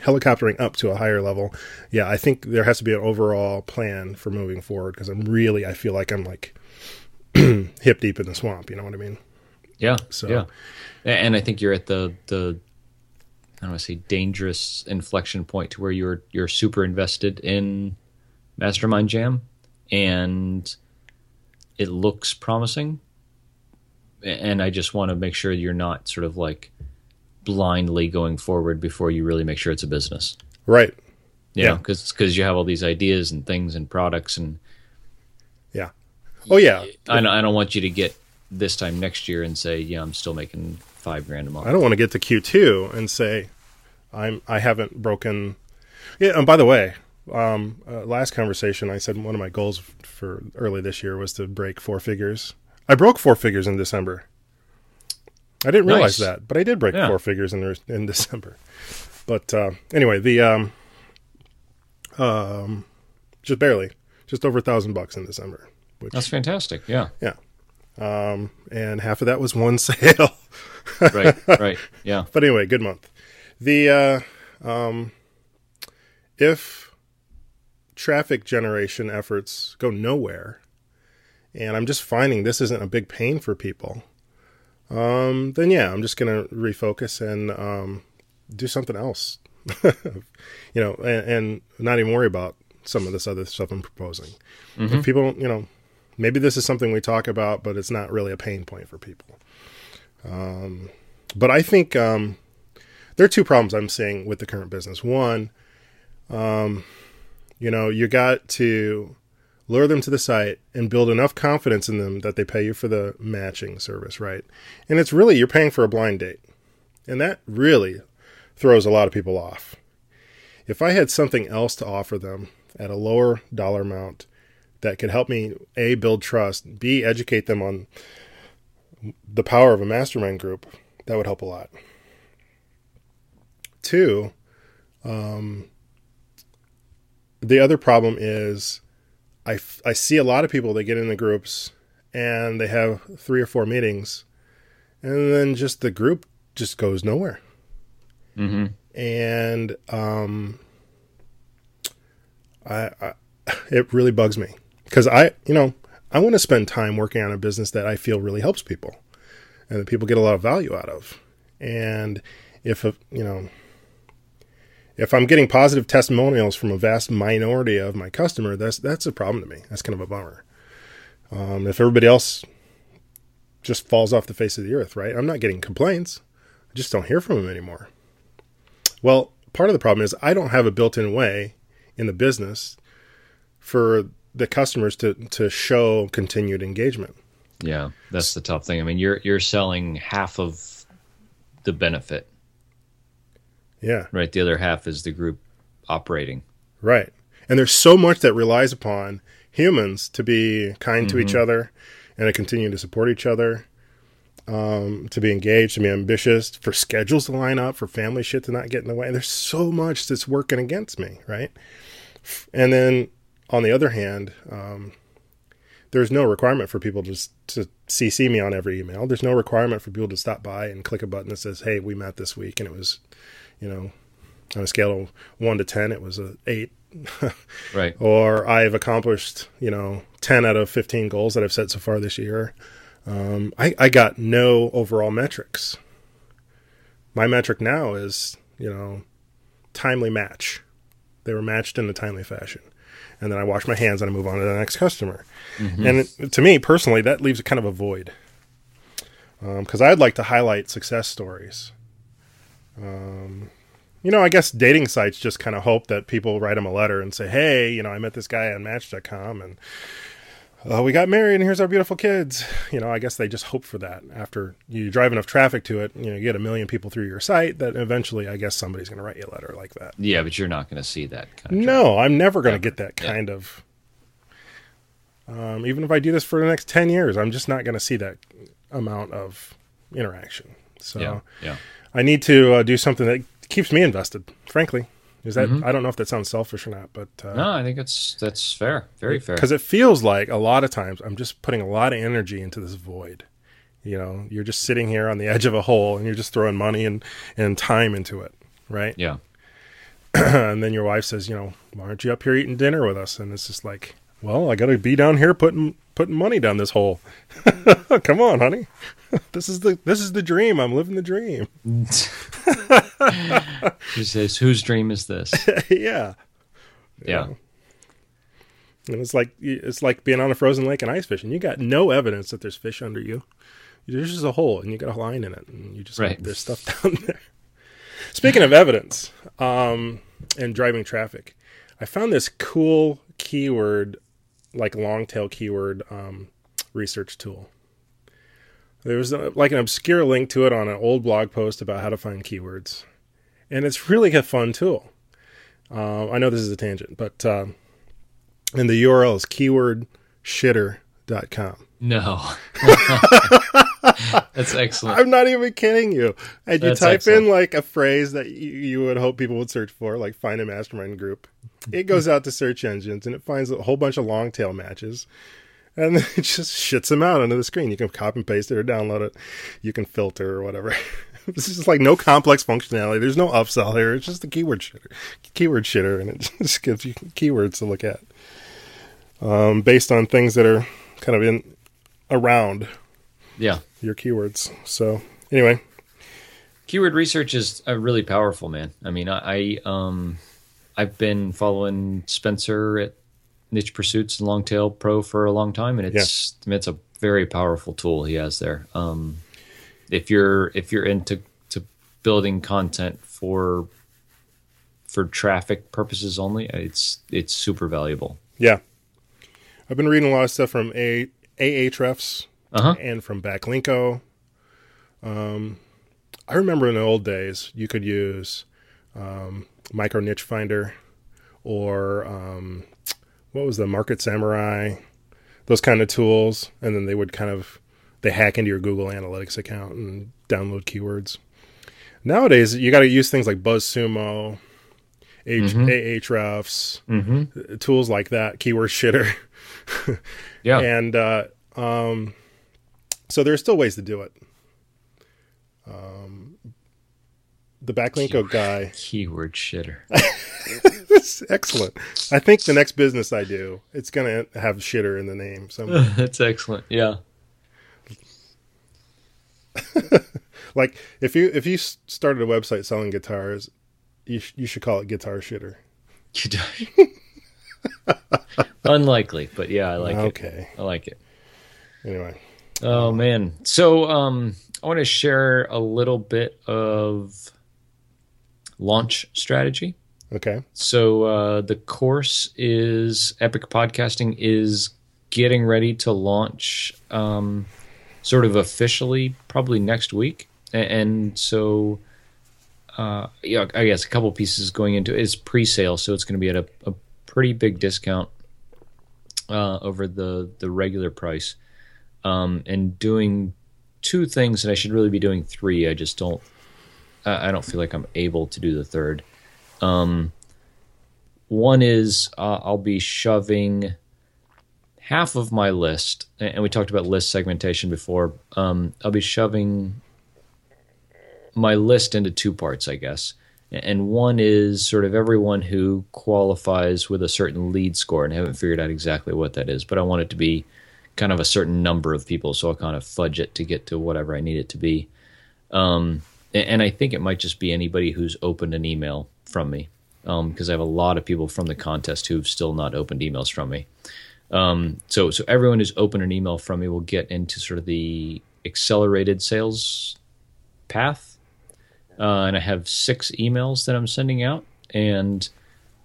B: helicoptering up to a higher level. Yeah, I think there has to be an overall plan for moving forward because I'm really, I feel like I'm like hip deep in the swamp. You know what I mean?
C: Yeah.
B: So-
C: yeah. And I think you're at the the I don't want to say dangerous inflection point to where you're you're super invested in Mastermind Jam and it looks promising. And I just want to make sure you're not sort of like blindly going forward before you really make sure it's a business.
B: Right.
C: You
B: Yeah.
C: know, because you have all these ideas and things and products and
B: Yeah. Oh yeah.
C: I don't, I don't want you to get this time next year and say, yeah, I'm still making five grand a month.
B: I don't want to get to Q2 and say I'm I haven't broken Yeah, and by the way, um, uh, last conversation, I said one of my goals for early this year was to break four figures. I broke four figures in December. I didn't realize
C: Nice.
B: that, but I did break
C: Yeah.
B: four figures in in December. But uh, anyway, the um, um, just barely, just over a thousand bucks in December, which
C: That's fantastic. Yeah.
B: yeah, um, and half of that was one sale.
C: Right. right. Yeah.
B: but anyway, good month. The uh, um, if traffic generation efforts go nowhere, and I'm just finding this isn't a big pain for people, um, then yeah, I'm just gonna refocus and um, do something else, you know, and, and not even worry about some of this other stuff I'm proposing. If people, you know, maybe this is something we talk about, but it's not really a pain point for people. Um, but I think um, there are two problems I'm seeing with the current business. One, um, you know, you got to lure them to the site and build enough confidence in them that they pay you for the matching service, right? And it's really you're paying for a blind date, and that really throws a lot of people off. If I had something else to offer them at a lower dollar amount that could help me a build trust, b educate them on the power of a mastermind group, that would help a lot. Two, um, the other problem is I, f- I see a lot of people that get in the groups and they have three or four meetings and then just the group just goes nowhere.
C: Mm-hmm.
B: And um, I, I it really bugs me because I you know I want to spend time working on a business that I feel really helps people and that people get a lot of value out of. And if a, you know if I'm getting positive testimonials from a vast minority of my customer, that's that's a problem to me. That's kind of a bummer. Um, if everybody else just falls off the face of the earth, right? I'm not getting complaints. I just don't hear from them anymore. Well, part of the problem is I don't have a built-in way in the business for the customers to to show continued engagement.
C: Yeah. That's the tough thing. I mean, you're you're selling half of the benefit,
B: Yeah,
C: right? The other half is the group operating.
B: right. And there's so much that relies upon humans to be kind to each other and to continue to support each other, um, to be engaged, to be ambitious, for schedules to line up, for family shit to not get in the way. There's so much that's working against me, right? And then on the other hand, um, there's no requirement for people to, s- to CC me on every email. There's no requirement for people to stop by and click a button that says, "Hey, we met this week," and it was, you know, on a scale of one to ten, it was a eight.
C: Right.
B: or I've accomplished, you know, 10 out of 15 goals that I've set so far this year. Um, I, I got no overall metrics. My metric now is, you know, timely match. They were matched in a timely fashion. And then I wash my hands and I move on to the next customer. And it, to me personally, that leaves a kind of a void. Because I'd like to highlight success stories. Um, you know, I guess dating sites just kind of hope that people write them a letter and say, "Hey, you know, I met this guy on Match.com, and uh, we got married, and here's our beautiful kids." You know, I guess they just hope for that. After you drive enough traffic to it, you know, you get a million people through your site, that eventually, I guess somebody's going to write you a letter like that.
C: Yeah, but you're not going to see that kind of
B: No, I'm never going to get that
C: Yeah.
B: kind of. Um, even if I do this for the next ten years, I'm just not going to see that amount of interaction. So.
C: Yeah. Yeah.
B: I need to uh, do something that keeps me invested. Frankly, is that I don't know if that sounds selfish or not, but
C: No, I think that's that's fair. Very fair.
B: because it feels like a lot of times I'm just putting a lot of energy into this void. You know, you're just sitting here on the edge of a hole and you're just throwing money and and time into it, right?
C: Yeah.
B: and then your wife says, you know, why aren't you up here eating dinner with us? And it's just like, well, I got to be down here putting putting money down this hole. Come on, honey. this is the this is the dream. I'm living the dream.
C: She says, "Whose dream is this?"
B: yeah.
C: Yeah.
B: And it's like it's like being on a frozen lake and ice fishing. You got no evidence that there's fish under you. There's just a hole, and you got a line in it, and you just
C: Right.
B: there's stuff down there. Speaking of evidence, um, and driving traffic, I found this cool keyword, like long tail keyword um, research tool. There was a, like an obscure link to it on an old blog post about how to find keywords, and it's really a fun tool. Uh, I know this is a tangent, but uh, and the URL is keywordshitter.com.
C: No. That's excellent.
B: I'm not even kidding you. And you
C: That's
B: type
C: excellent.
B: in like a phrase that you, you would hope people would search for, like find a mastermind group. It goes out to search engines and it finds a whole bunch of long tail matches. And then it just shits them out onto the screen. You can copy and paste it or download it. You can filter or whatever. this is like no complex functionality. There's no upsell here. It's just the keyword shitter, keyword shitter, and it just gives you keywords to look at, um, based on things that are kind of in around
C: yeah.
B: Your keywords. So anyway,
C: Keyword research is uh, really powerful, man. I mean, I, I um, I've been following Spencer at Niche Pursuits and Longtail Pro for a long time, and it's mean, it's a very powerful tool he has there. Um, if you're if you're into to building content for for traffic purposes only, it's it's super valuable.
B: yeah, I've been reading a lot of stuff from a Ahrefs
C: Uh huh.
B: and from Backlinko. Um, I remember in the old days you could use um, Micro Niche Finder or um, what was the Market Samurai, those kind of tools, and then they would kind of they hack into your Google Analytics account and download keywords. Nowadays, you got to use things like BuzzSumo, H- Ahrefs,
C: Mm-hmm.
B: tools like that, Keyword Shitter.
C: Yeah.
B: and uh, um, so there are still ways to do it. Um, the backlinko guy,
C: Keyword shitter.
B: it's excellent. I think the next business I do, it's gonna have shitter in the name. So,
C: That's excellent. Yeah.
B: like, if you if you started a website selling guitars, you sh- you should call it Guitar Shitter.
C: Unlikely, but yeah, I like it.
B: okay.
C: I like it.
B: Anyway,
C: Oh man. So um I want to share a little bit of launch strategy.
B: okay.
C: So uh the course is Epic Podcasting is getting ready to launch um sort of officially probably next week. And so uh yeah, I guess a couple pieces going into it. It's pre-sale, so it's going to be at a, a pretty big discount uh over the the regular price um, and doing two things, and I should really be doing three. I just don't. I don't feel like I'm able to do the third. Um, one is uh, I'll be shoving half of my list, and and we talked about list segmentation before. Um, I'll be shoving my list into two parts, I guess. And one is sort of everyone who qualifies with a certain lead score, and I haven't figured out exactly what that is, but I want it to be kind of a certain number of people, so I'll kind of fudge it to get to whatever I need it to be. Um, and I think it might just be anybody who's opened an email from me, because I have a lot of people from the contest who've still not opened emails from me. Um, so, so everyone who's opened an email from me will get into sort of the accelerated sales path. Uh, and I have six emails that I'm sending out, and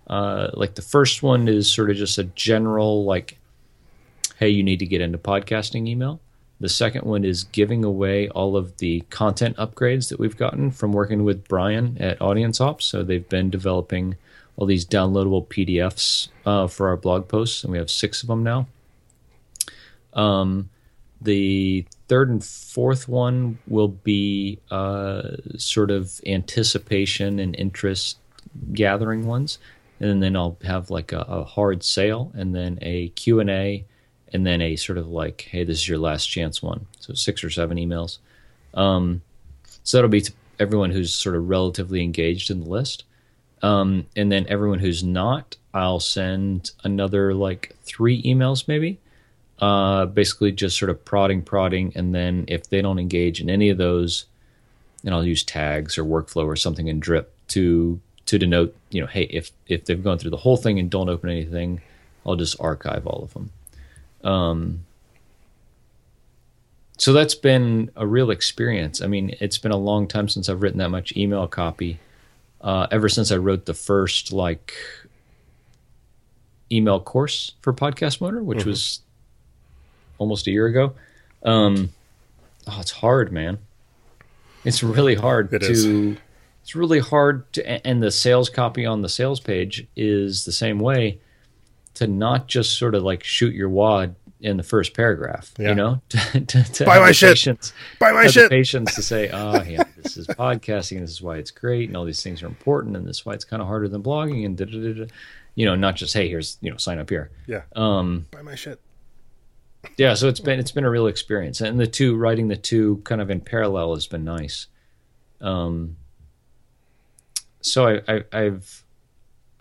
C: uh, like the first one is sort of just a general like hey, you need to get into podcasting email. The second one is giving away all of the content upgrades that we've gotten from working with Brian at Audience Ops. So they've been developing all these downloadable PDFs uh, for our blog posts, and we have six of them now. Um, the third and fourth one will be uh, sort of anticipation and interest gathering ones and then I'll have like a, a hard sale and then a Q&A and then a sort of like hey this is your last chance one. So six or seven emails. Um, so that'll be to everyone who's sort of relatively engaged in the list. Um, and then everyone who's not I'll send another like three emails maybe. Uh, basically just sort of prodding prodding. And then if they don't engage in any of those and I'll use tags or workflow or something in drip to to denote, you know, hey, if if they've gone through the whole thing and don't open anything, I'll just archive all of them. Um, so that's been a real experience. I mean, it's been a long time since I've written that much email copy. Uh, ever since I wrote the first like email course for PodcastMotor, which was almost a year ago. Um, oh, it's hard, man. It's really hard
B: It
C: to
B: is.
C: it's really hard to, and the sales copy on the sales page is the same way to not just sort of like shoot your wad in the first paragraph,
B: Yeah.
C: you know, to, to, to
B: Buy my shit.
C: patience-
B: Buy my shit.
C: patience to say, oh, yeah, this is podcasting, this is why it's great, and all these things are important, and this is why it's kind of harder than blogging, and da da da. You know, not just hey, here's you know, sign up here.
B: Yeah.
C: Um,
B: Buy my shit.
C: yeah, so it's been it's been a real experience, and the two writing the two kind of in parallel has been nice. Um, so I, I I've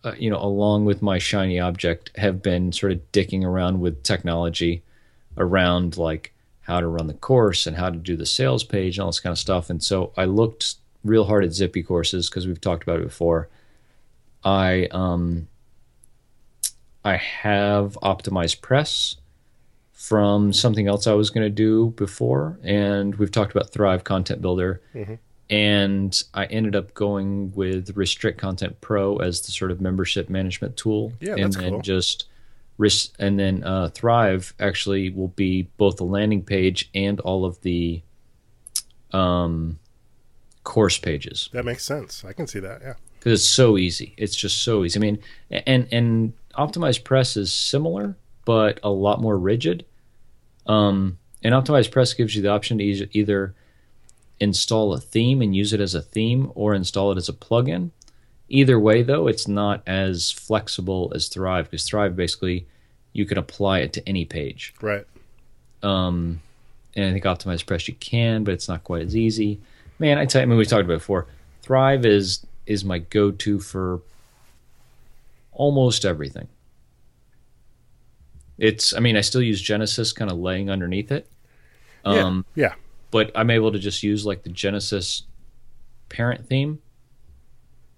C: uh, you know along with my shiny object have been sort of dicking around with technology around like how to run the course and how to do the sales page and all this kind of stuff, and so I looked real hard at Zippy courses because we've talked about it before. I um I have OptimizePress from something else I was going to do before, and we've talked about Thrive Content Builder, and I ended up going with Restrict Content Pro as the sort of membership management tool,
B: Yeah,
C: and
B: that's
C: then
B: cool.
C: just and then uh, Thrive actually will be both the landing page and all of the um, course pages
B: That makes sense. I can see that. Yeah.
C: because it's so easy. It's just so easy. I mean, and and OptimizePress is similar, but a lot more rigid. Um, and OptimizePress gives you the option to either install a theme and use it as a theme, or install it as a plugin. Either way, though, it's not as flexible as Thrive because Thrive basically you can apply it to any page.
B: Right.
C: Um, and I think OptimizePress you can, but it's not quite as easy. Man, I tell you, I mean, we talked about it before. Thrive is is my go-to for almost everything. It's, I mean, I still use Genesis kind of laying underneath it,
B: Yeah.
C: um,
B: yeah.
C: But I'm able to just use like the Genesis parent theme,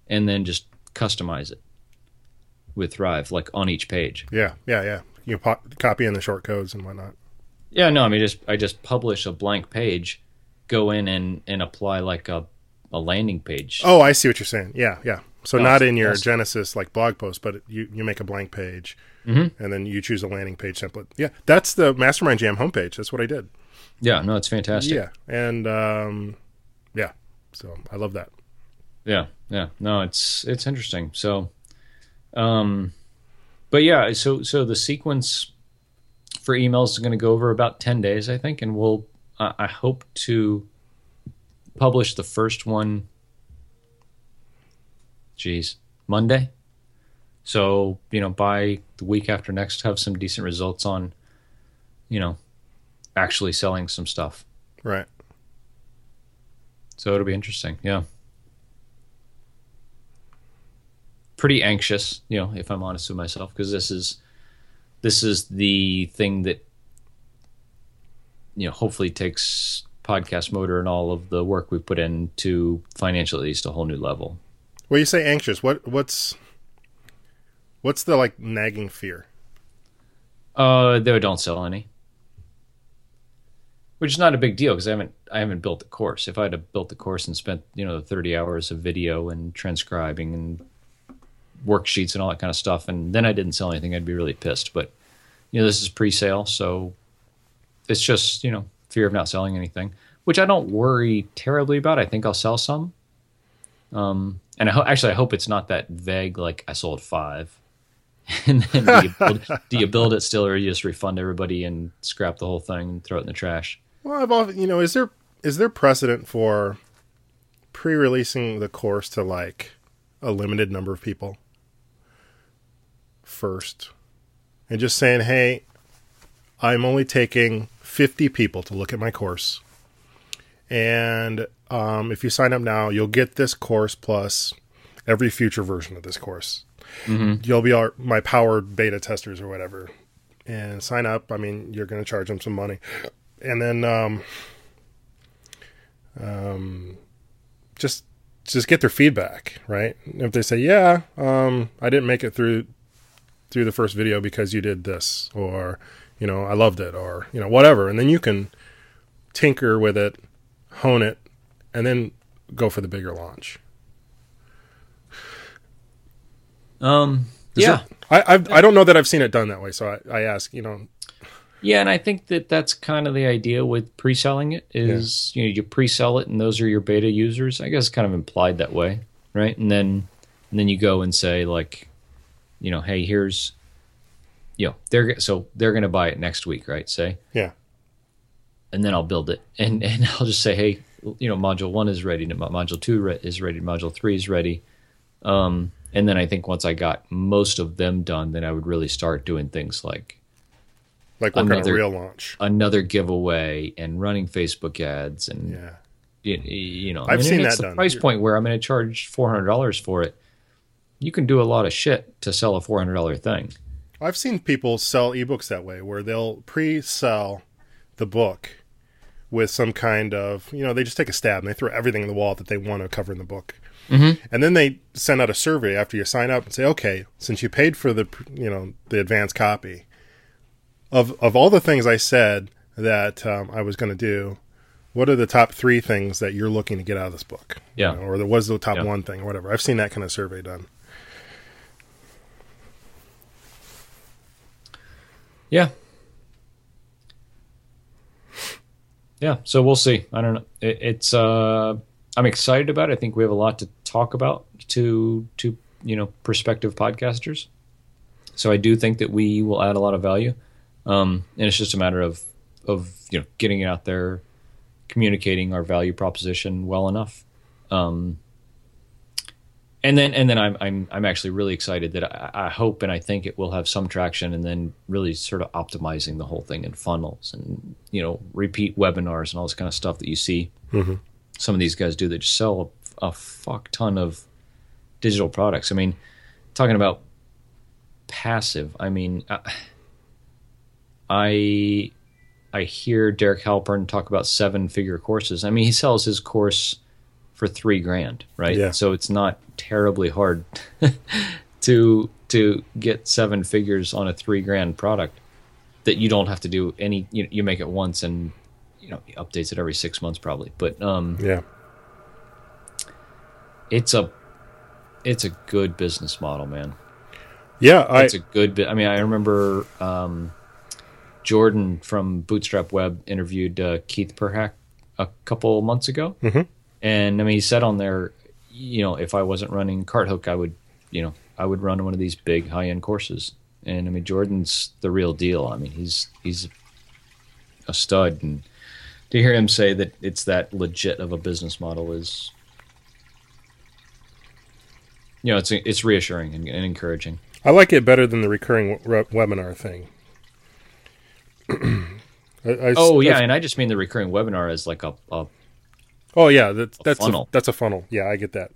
C: and then just customize it with Thrive, like on each page.
B: Yeah. Yeah. Yeah. You po- copy in the short codes and whatnot.
C: Yeah, no, I mean, just I just publish a blank page, go in and and apply like a a landing page.
B: Oh, I see what you're saying. Yeah. Yeah. So
C: Oh,
B: not in your. Genesis like blog post, but you, you make a blank page
C: Mhm.
B: and then you choose a landing page template. Yeah. That's the MastermindJam homepage. That's what I did.
C: Yeah, no, it's fantastic.
B: Yeah. And, um, yeah. So I love that.
C: yeah, yeah. No, it's it's interesting. So, um, but yeah, so so the sequence for emails is going to go over about ten days, I think, and we'll I I hope to publish the first one. Geez, Monday. So you know, by the week after next, have some decent results on, you know, actually selling some stuff.
B: Right.
C: So it'll be interesting. Yeah. Pretty anxious, you know, if I'm honest with myself, because this is this is the thing that you know hopefully takes PodcastMotor and all of the work we put in to financially at least a whole new level.
B: Well, you say anxious. What, what's, what's the like nagging fear?
C: Uh, they don't sell any, which is not a big deal because I haven't I haven't built the course. If I had built the course and spent you know the 30 hours of video and transcribing and worksheets and all that kind of stuff, and then I didn't sell anything, I'd be really pissed. But you know this is pre-sale, so it's just you know fear of not selling anything, which I don't worry terribly about. I think I'll sell some. Um, and I ho- actually I hope it's not that vague. Like I sold five. and then do you, build, do you build it still, or you just refund everybody and scrap the whole thing and throw it in the trash?
B: Well, I've often, you know, is there is there precedent for pre-releasing the course to like a limited number of people first, and just saying, "Hey, I'm only taking 50 people to look at my course, and um, if you sign up now, you'll get this course plus every future version of this course. You'll be our my powered beta testers or whatever." And sign up. I mean, you're going to charge them some money and then um, um, just just get their feedback, right? If they say, "Yeah, um, I didn't make it through through the first video because you did this," or you know, "I loved it," or you know, whatever, and then you can tinker with it, hone it, and then go for the bigger launch.
C: Um,
B: Is
C: yeah,
B: it- I I've, I don't know that I've seen it done that way, so I, I ask, you know,
C: Yeah, and I think that that's kind of the idea with pre-selling it is you know you pre-sell it and those are your beta users. I guess it's kind of implied that way, right? And then and then you go and say like, you know, hey, here's, you know, they're so they're going to buy it next week, right? Say,
B: Yeah.
C: and then I'll build it, and and I'll just say, hey, you know, module one is ready, module two re- is ready, module three is ready, um, and then I think once I got most of them done, then I would really start doing things like
B: Like work on a
C: Another-
B: real launch.
C: another giveaway and running Facebook ads and
B: Yeah.
C: you, you know,
B: I've
C: and
B: seen
C: it's
B: that
C: the
B: done.
C: price
B: You're-
C: point where I'm going to charge four hundred dollars for it. You can do a lot of shit to sell a four hundred dollar thing.
B: I've seen people sell ebooks that way, where they'll pre-sell the book with some kind of, you know, they just take a stab and they throw everything in the wall that they want to cover in the book, mm-hmm. and then they send out a survey after you sign up and say, okay, since you paid for the, you know, the advance copy of of all the things I said that um, I was going to do. What are the top three things that you're looking to get out of this book? You
C: Yeah.
B: know, or the was the top
C: Yeah.
B: one thing or whatever. I've seen that kind of survey done.
C: Yeah. Yeah, so we'll see. I don't know. It, it's uh I'm excited about it. I think we have a lot to talk about to to you know prospective podcasters. So I do think that we will add a lot of value. Um and it's just a matter of of you know getting it out there, communicating our value proposition well enough. Um and then and then I'm I'm I'm actually really excited that I, I hope and I think it will have some traction and then really sort of optimizing the whole thing in funnels and you know repeat webinars and all this kind of stuff that you see some of these guys do that just sell a, a fuck ton of digital products. I mean, talking about passive. I mean, I I, I hear Derek Halpern talk about seven figure courses. I mean, he sells his course for three grand, right?
B: Yeah.
C: So it's not terribly hard to to get seven figures on a three grand product that you don't have to do any. You, you make it once and you know he updates it every six months probably, but um,
B: Yeah.
C: it's a it's a good business model, man.
B: Yeah. I,
C: It's a good. I mean, I remember um, Jordan from Bootstrapped Web interviewed uh, Keith Perhac a couple months ago,
B: Mhm.
C: and I mean, he said on there, you know, if I wasn't running CartHook, I would, you know, I would run one of these big high end courses. And I mean, Jordan's the real deal. I mean, he's he's a stud, and to hear him say that it's that legit of a business model is, you know, it's it's reassuring and, and encouraging.
B: I like it better than the recurring w- webinar thing. I, I-
C: Oh yeah, and I just mean the recurring webinar as like a, a
B: Oh yeah, that, that's
C: funnel.
B: A, that's a funnel. Yeah, I get that.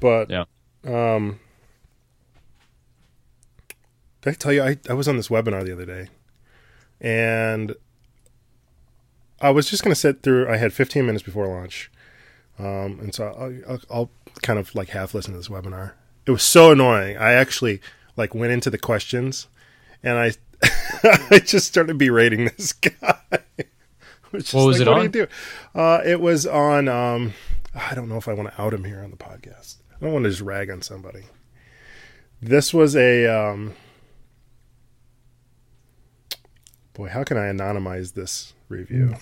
B: But
C: yeah.
B: did I tell you I, I was on this webinar the other day, and I was just going to sit through. I had 15 minutes before launch, um, and so I'll, I'll, I'll kind of like half listen to this webinar. It was so annoying. I actually like went into the questions, and I I just started berating this guy. Which
C: What was it
B: what
C: on?
B: do you do? Uh, it was on. Um, I don't know if I want to out him here on the podcast. I don't want to just rag on somebody. This was a. Um, boy, how can I anonymize this review?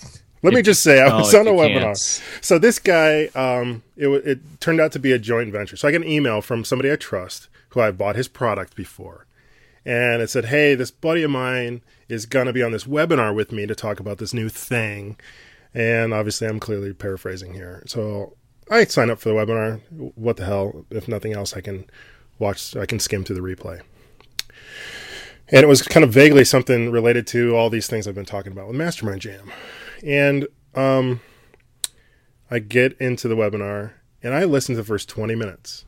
B: Let me just say, I was on a webinar.
C: can't.
B: So this guy, um, it, it turned out to be a joint venture. So I got an email from somebody I trust who I bought his product before, and it said, "Hey, this buddy of mine is gonna be on this webinar with me to talk about this new thing." And obviously, I'm clearly paraphrasing here. So I sign up for the webinar. What the hell? If nothing else, I can watch. I can skim through the replay. And it was kind of vaguely something related to all these things I've been talking about with MastermindJam. And um, I get into the webinar and I listen to the first 20 minutes.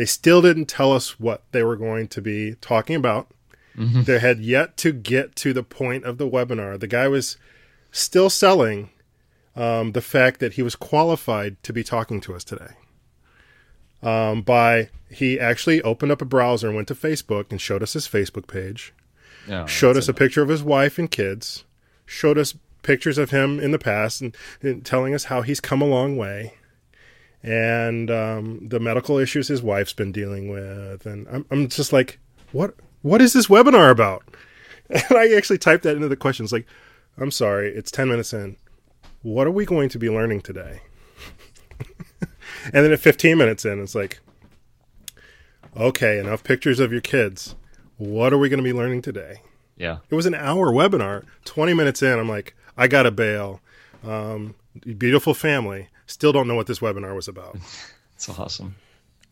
B: They still didn't tell us what they were going to be talking about. They had yet to get to the point of the webinar. The guy was still selling um, the fact that he was qualified to be talking to us today. Um, by he actually opened up a browser and went to Facebook and showed us his Facebook page
C: No,
B: showed us a picture of his wife and kids, showed us pictures of him in the past, and, and telling us how he's come a long way, and um, the medical issues his wife's been dealing with. And I'm, I'm just like, what? What is this webinar about? And I actually typed that into the questions like, I'm sorry, it's 10 minutes in. What are we going to be learning today? and then at 15 minutes in, it's like, okay, enough pictures of your kids. What are we going to be learning today?
C: Yeah.
B: It was an hour webinar. 20 minutes in, I'm like, I got to bail. Um, beautiful family. Still don't know what this webinar was about.
C: It's awesome.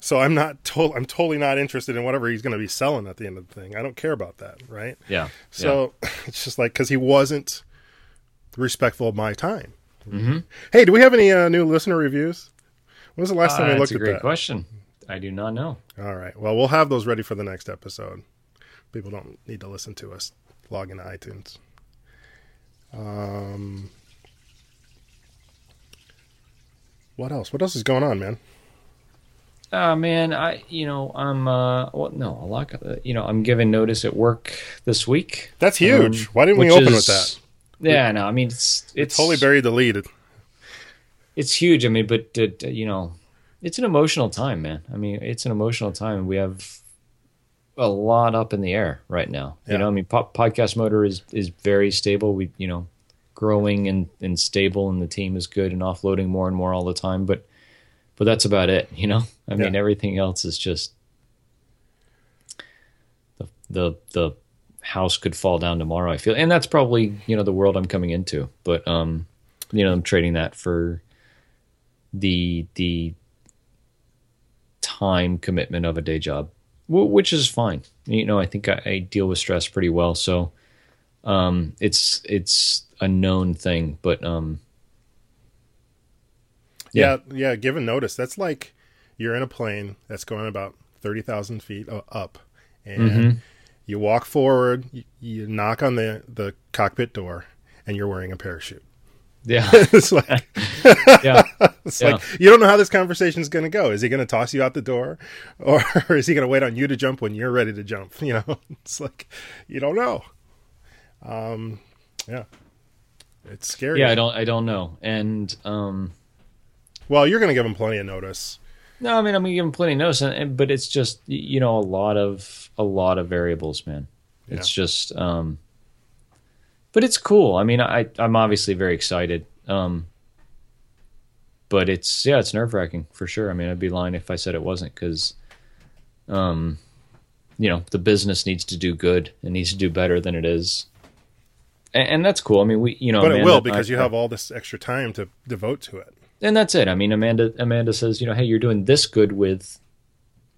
B: So I'm not to- I'm totally not interested in whatever he's going to be selling at the end of the thing. I don't care about that, right?
C: Yeah.
B: So it's just like because he wasn't respectful of my time.
C: Mm-hmm.
B: Hey, do we have any uh, new listener reviews? When was the last time
C: Uh,
B: I
C: that's
B: looked
C: a
B: at
C: great question. I do not know.
B: All right. Well, we'll have those ready for the next episode. People don't need to listen to us log into iTunes. Um, what else? What else is going on, man?
C: Uh, man, I you know I'm uh well no a lot uh, you know I'm giving notice at work this week.
B: That's huge.
C: Um,
B: Why didn't we open
C: is-
B: with that?
C: Yeah, no, I mean it's it's
B: Totally buried the lead.
C: it's huge. I mean, but uh, you know, it's an emotional time, man. I mean, it's an emotional time. We have a lot up in the air right now.
B: Yeah.
C: You know, I mean, po- PodcastMotor is is very stable. We you know, growing and and stable, and the team is good and offloading more and more all the time. But but that's about it. You know, I mean,
B: Yeah.
C: everything else is just the the the house could fall down tomorrow. I feel, and that's probably you know the world I'm coming into. But um, you know, I'm trading that for the the time commitment of a day job, which is fine. You know, I think I, I deal with stress pretty well, so um, it's it's a known thing. But um,
B: Yeah, yeah. Given notice, that's like you're in a plane that's going about thirty thousand feet up, and
C: Mm-hmm.
B: you walk forward, you, you knock on the the cockpit door, and you're wearing a parachute.
C: yeah,
B: it's like
C: yeah,
B: it's
C: Yeah.
B: like you don't know how this conversation is going to go. Is he going to toss you out the door, or, is he going to wait on you to jump when you're ready to jump? You know, it's like you don't know. Um, yeah, it's scary.
C: yeah. I don't I don't know, and um,
B: Well, you're going to give him plenty of notice.
C: no, I mean I'm gonna give him plenty of notice, and, and- but it's just you know a lot of a lot of variables, man. It's just um, but it's cool. I mean, I I'm obviously very excited. Um, but it's yeah, it's nerve wracking for sure. I mean, I'd be lying if I said it wasn't because, um, you know, the business needs to do good. It needs to do better than it is, and, and that's cool. I mean, we you know,
B: But it will
C: and I-
B: because you have all this extra time to devote to it.
C: and that's it. I mean, Amanda Amanda says, you know, hey, you're doing this good with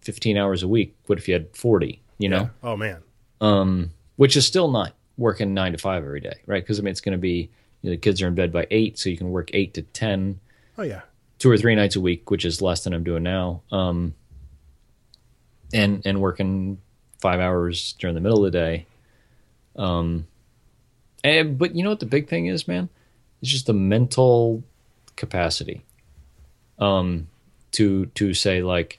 C: 15 hours a week. What if you had 40? You know,
B: Oh man.
C: um, which is still not working nine to five every day, right? Because I mean, it's going to be you know, the kids are in bed by eight, so you can work eight to ten,
B: Oh yeah.
C: two or three nights a week, which is less than I'm doing now. Um, and and working five hours during the middle of the day. Um, and but you know what the big thing is, man? It's just the mental capacity. Um, to to say like,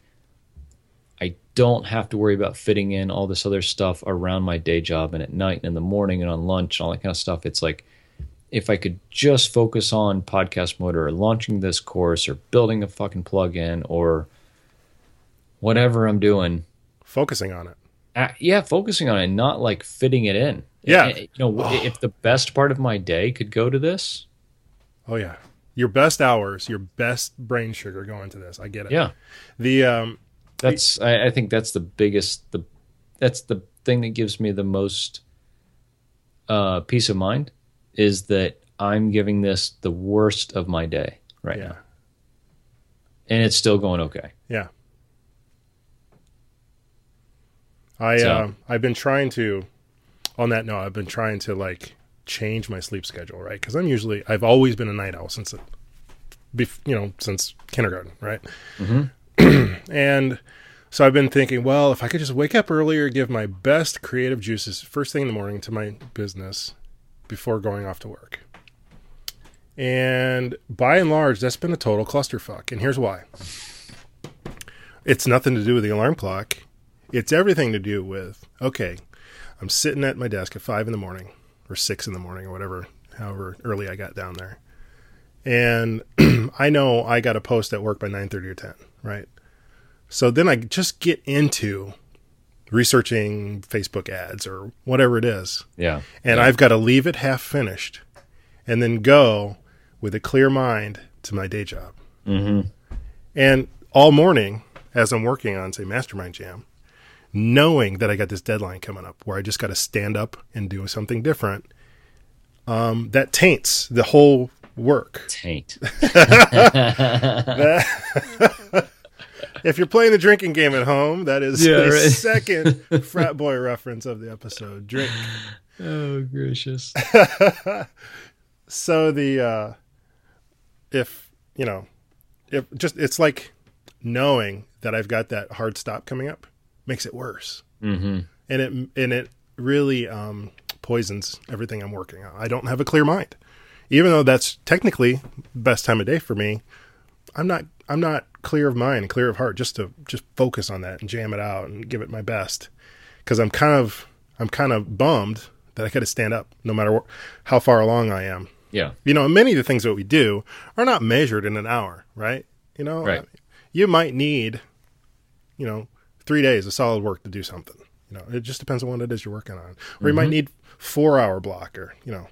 C: I don't have to worry about fitting in all this other stuff around my day job and at night and in the morning and on lunch and all that kind of stuff. It's like if I could just focus on PodcastMotor or launching this course or building a fucking plugin or whatever I'm doing,
B: Focusing on it.
C: Uh, yeah, focusing on it, not like fitting it in.
B: Yeah.
C: You know, if the best part of my day could go to this,
B: Oh yeah. Your best hours, your best brain sugar going to this. I get it.
C: yeah,
B: The um
C: that's. I, I think that's the biggest. The that's the thing that gives me the most uh, peace of mind is that I'm giving this the worst of my day right
B: yeah.
C: now, and it's still going okay.
B: Yeah. I
C: So-
B: uh, I've been trying to on that note, I've been trying to like change my sleep schedule, right? Cuz I'm usually I've always been a night owl since bef- you know, since kindergarten, right? and so I've been thinking, well, if I could just wake up earlier, give my best creative juices first thing in the morning to my business before going off to work. And by and large, that's been a total clusterfuck. And here's why. It's nothing to do with the alarm clock. It's everything to do with, okay, I'm sitting at my desk at five in the morning or six in the morning or whatever, however early I got down there. And I know I got a post at work by 9:30 or 10, right? So then I just get into researching Facebook ads or whatever it is.
C: Yeah.
B: And
C: yeah.
B: I've got to leave it half finished and then go with a clear mind to my day job.
C: Mm-hmm.
B: And all morning, as I'm working on, say, MastermindJam, knowing that I got this deadline coming up where I just got to stand up and do something different, um, that taints the whole work.
C: taint.
B: If you're playing the drinking game at home, that is
C: Yeah,
B: the
C: right.
B: second frat boy reference of the episode. Drink.
C: oh gracious.
B: So the uh if you know if just it's like knowing that I've got that hard stop coming up makes it worse.
C: Mm-hmm.
B: And it and it really um poisons everything I'm working on. I don't have a clear mind. Even though that's technically best time of day for me, I'm not I'm not clear of mind, clear of heart just to just focus on that and jam it out and give it my best cuz I'm kind of I'm kind of bummed that I got to stand up no matter wh- how far along I am.
C: Yeah.
B: You know, many of the things that we do are not measured in an hour, right? You know,
C: Right.
B: you might need, you know, three days of solid work to do something. You know, it just depends on what it is you're working on. Or you might need four hour block or, you know.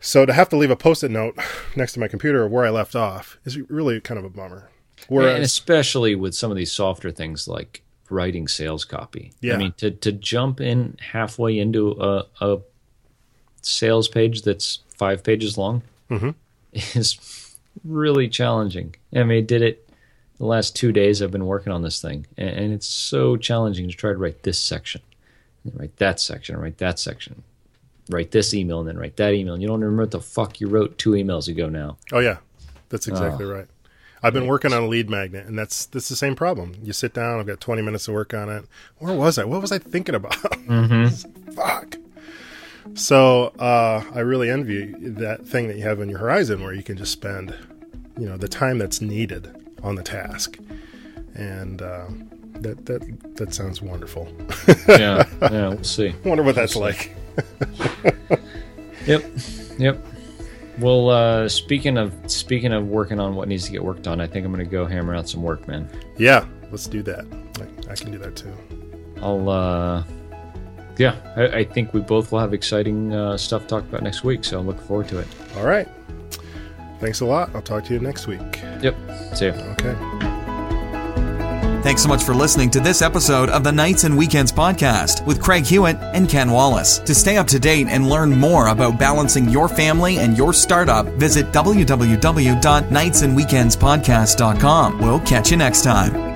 B: So to have to leave a post it note next to my computer of where I left off is really kind of a bummer.
C: and especially with some of these softer things like writing sales copy.
B: Yeah.
C: I mean, to, to jump in halfway into a, a sales page that's five pages long
B: Mhm.
C: is really challenging. I mean, did it the last two days I've been working on this thing, and, it's so challenging to try to write this section, and write that section, and write that section, write this email, and then write that email. And you don't remember what the fuck you wrote two emails ago now.
B: oh yeah, that's exactly right. I've been working on a lead magnet, and that's that's the same problem. You sit down, I've got 20 minutes to work on it. Where was I? What was I thinking about? Fuck. So uh, I really envy that thing that you have on your horizon, where you can just spend, you know, the time that's needed on the task, and uh, that that that sounds wonderful.
C: Yeah, yeah, we'll see.
B: Wonder what that's like.
C: Yep, yep. Well, uh, speaking of speaking of working on what needs to get worked on, I think I'm going to go hammer out some work, man.
B: Yeah, let's do that. I, I can do that too.
C: I'll, uh, yeah, I, I think we both will have exciting uh, stuff to talk about next week, so I'm looking forward to it.
B: All right. Thanks a lot. I'll talk to you next week.
C: Yep. See ya.
B: Okay.
A: Thanks so much for listening to this episode of the Nights and Weekends podcast with Craig Hewitt and Ken Wallace. To stay up to date and learn more about balancing your family and your startup, visit www.nightsandweekendspodcast.com. We'll catch you next time.